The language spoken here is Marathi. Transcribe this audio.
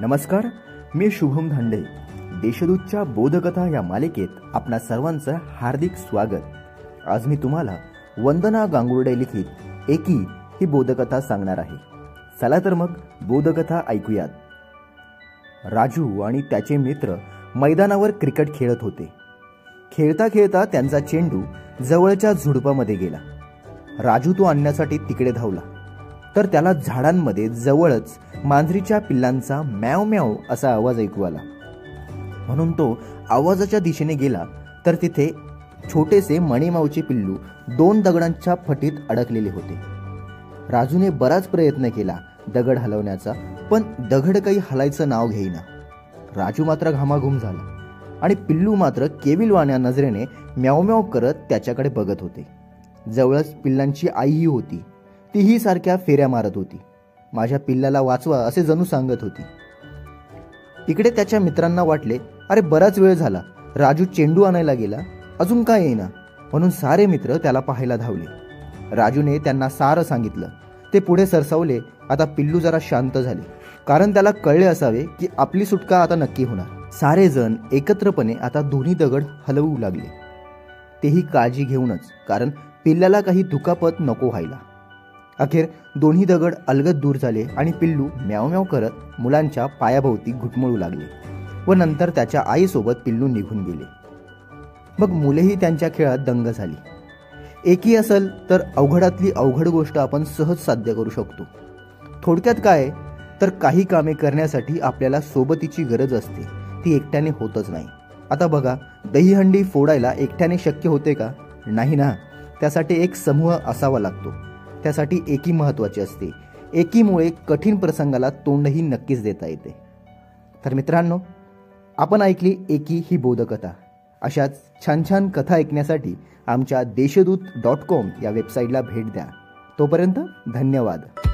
नमस्कार मी शुभम धांडे. देशदूतच्या बोधकथा या मालिकेत आपणा सर्वांचं हार्दिक स्वागत. आज मी तुम्हाला वंदना गांगुर्डे लिखित एकी ही बोधकथा सांगणार आहे. चला तर मग बोधकथा ऐकूयात. राजू आणि त्याचे मित्र मैदानावर क्रिकेट खेळत होते. खेळता खेळता त्यांचा चेंडू जवळच्या झुडपामध्ये गेला. राजू तो आणण्यासाठी तिकडे धावला. तर त्याला झाडांमध्ये जवळच मांजरीच्या पिल्लांचा म्याव म्याव असा आवाज ऐकू आला. म्हणून तो आवाजाच्या दिशेने गेला तर तिथे छोटेसे मणिमावचे पिल्लू दोन दगडांच्या फटीत अडकलेले होते. राजूने बराच प्रयत्न केला दगड हलवण्याचा पण दगड काही हलायचं नाव घेईना. राजू मात्र घामाघूम झाला आणि पिल्लू मात्र केविलवाण्या नजरेने म्याव म्याव करत त्याच्याकडे बघत होते. जवळच पिल्लांची आईही होती. तीही सारख्या फेऱ्या मारत होती. माझ्या पिल्लाला वाचवा असे जणू सांगत होती. इकडे त्याच्या मित्रांना वाटले अरे बराच वेळ झाला. राजू चेंडू आणायला गेला. अजून काय येईना? म्हणून सारे मित्र त्याला पाहायला धावले. राजूने त्यांना सारं सांगितलं. ते पुढे सरसावले आता पिल्लू जरा शांत झाले. कारण त्याला कळले असावे की आपली सुटका आता नक्की होणार. सारे जण एकत्रपणे आता दोन्ही दगड हलवू लागले. तेही काळजी घेऊनच कारण पिल्ल्याला काही दुखापत नको व्हायला. अखेर दोन्ही दगड अलगद दूर झाले आणि पिल्लू म्याव म्याव करत मुलांच्या पायाभोवती घुटमळू लागले व नंतर त्याच्या आईसोबत पिल्लू निघून गेले. मग मुलेही त्यांच्या खेळात दंग झाली. एकी असेल तर अवघडातली अवघड गोष्ट आपण सहज साध्य करू शकतो. थोडक्यात काय? तर काही कामे करण्यासाठी आपल्याला सोबतीची गरज असते. ती एकट्याने होतच नाही. आता बघा दहीहंडी फोडायला एकट्याने शक्य होते का? नाही ना. त्यासाठी एक समूह असावा लागतो. त्यासाठी एकी महत्वाची असते. एकीमुळे कठीण प्रसंगाला तोंडही नक्कीच देता येते. तर मित्रांनो आपण ऐकली एकी ही बोधकथा. अशाच छान छान कथा ऐकण्यासाठी आमच्या देशदूत डॉट कॉम या वेबसाईटला भेट द्या. तोपर्यंत धन्यवाद.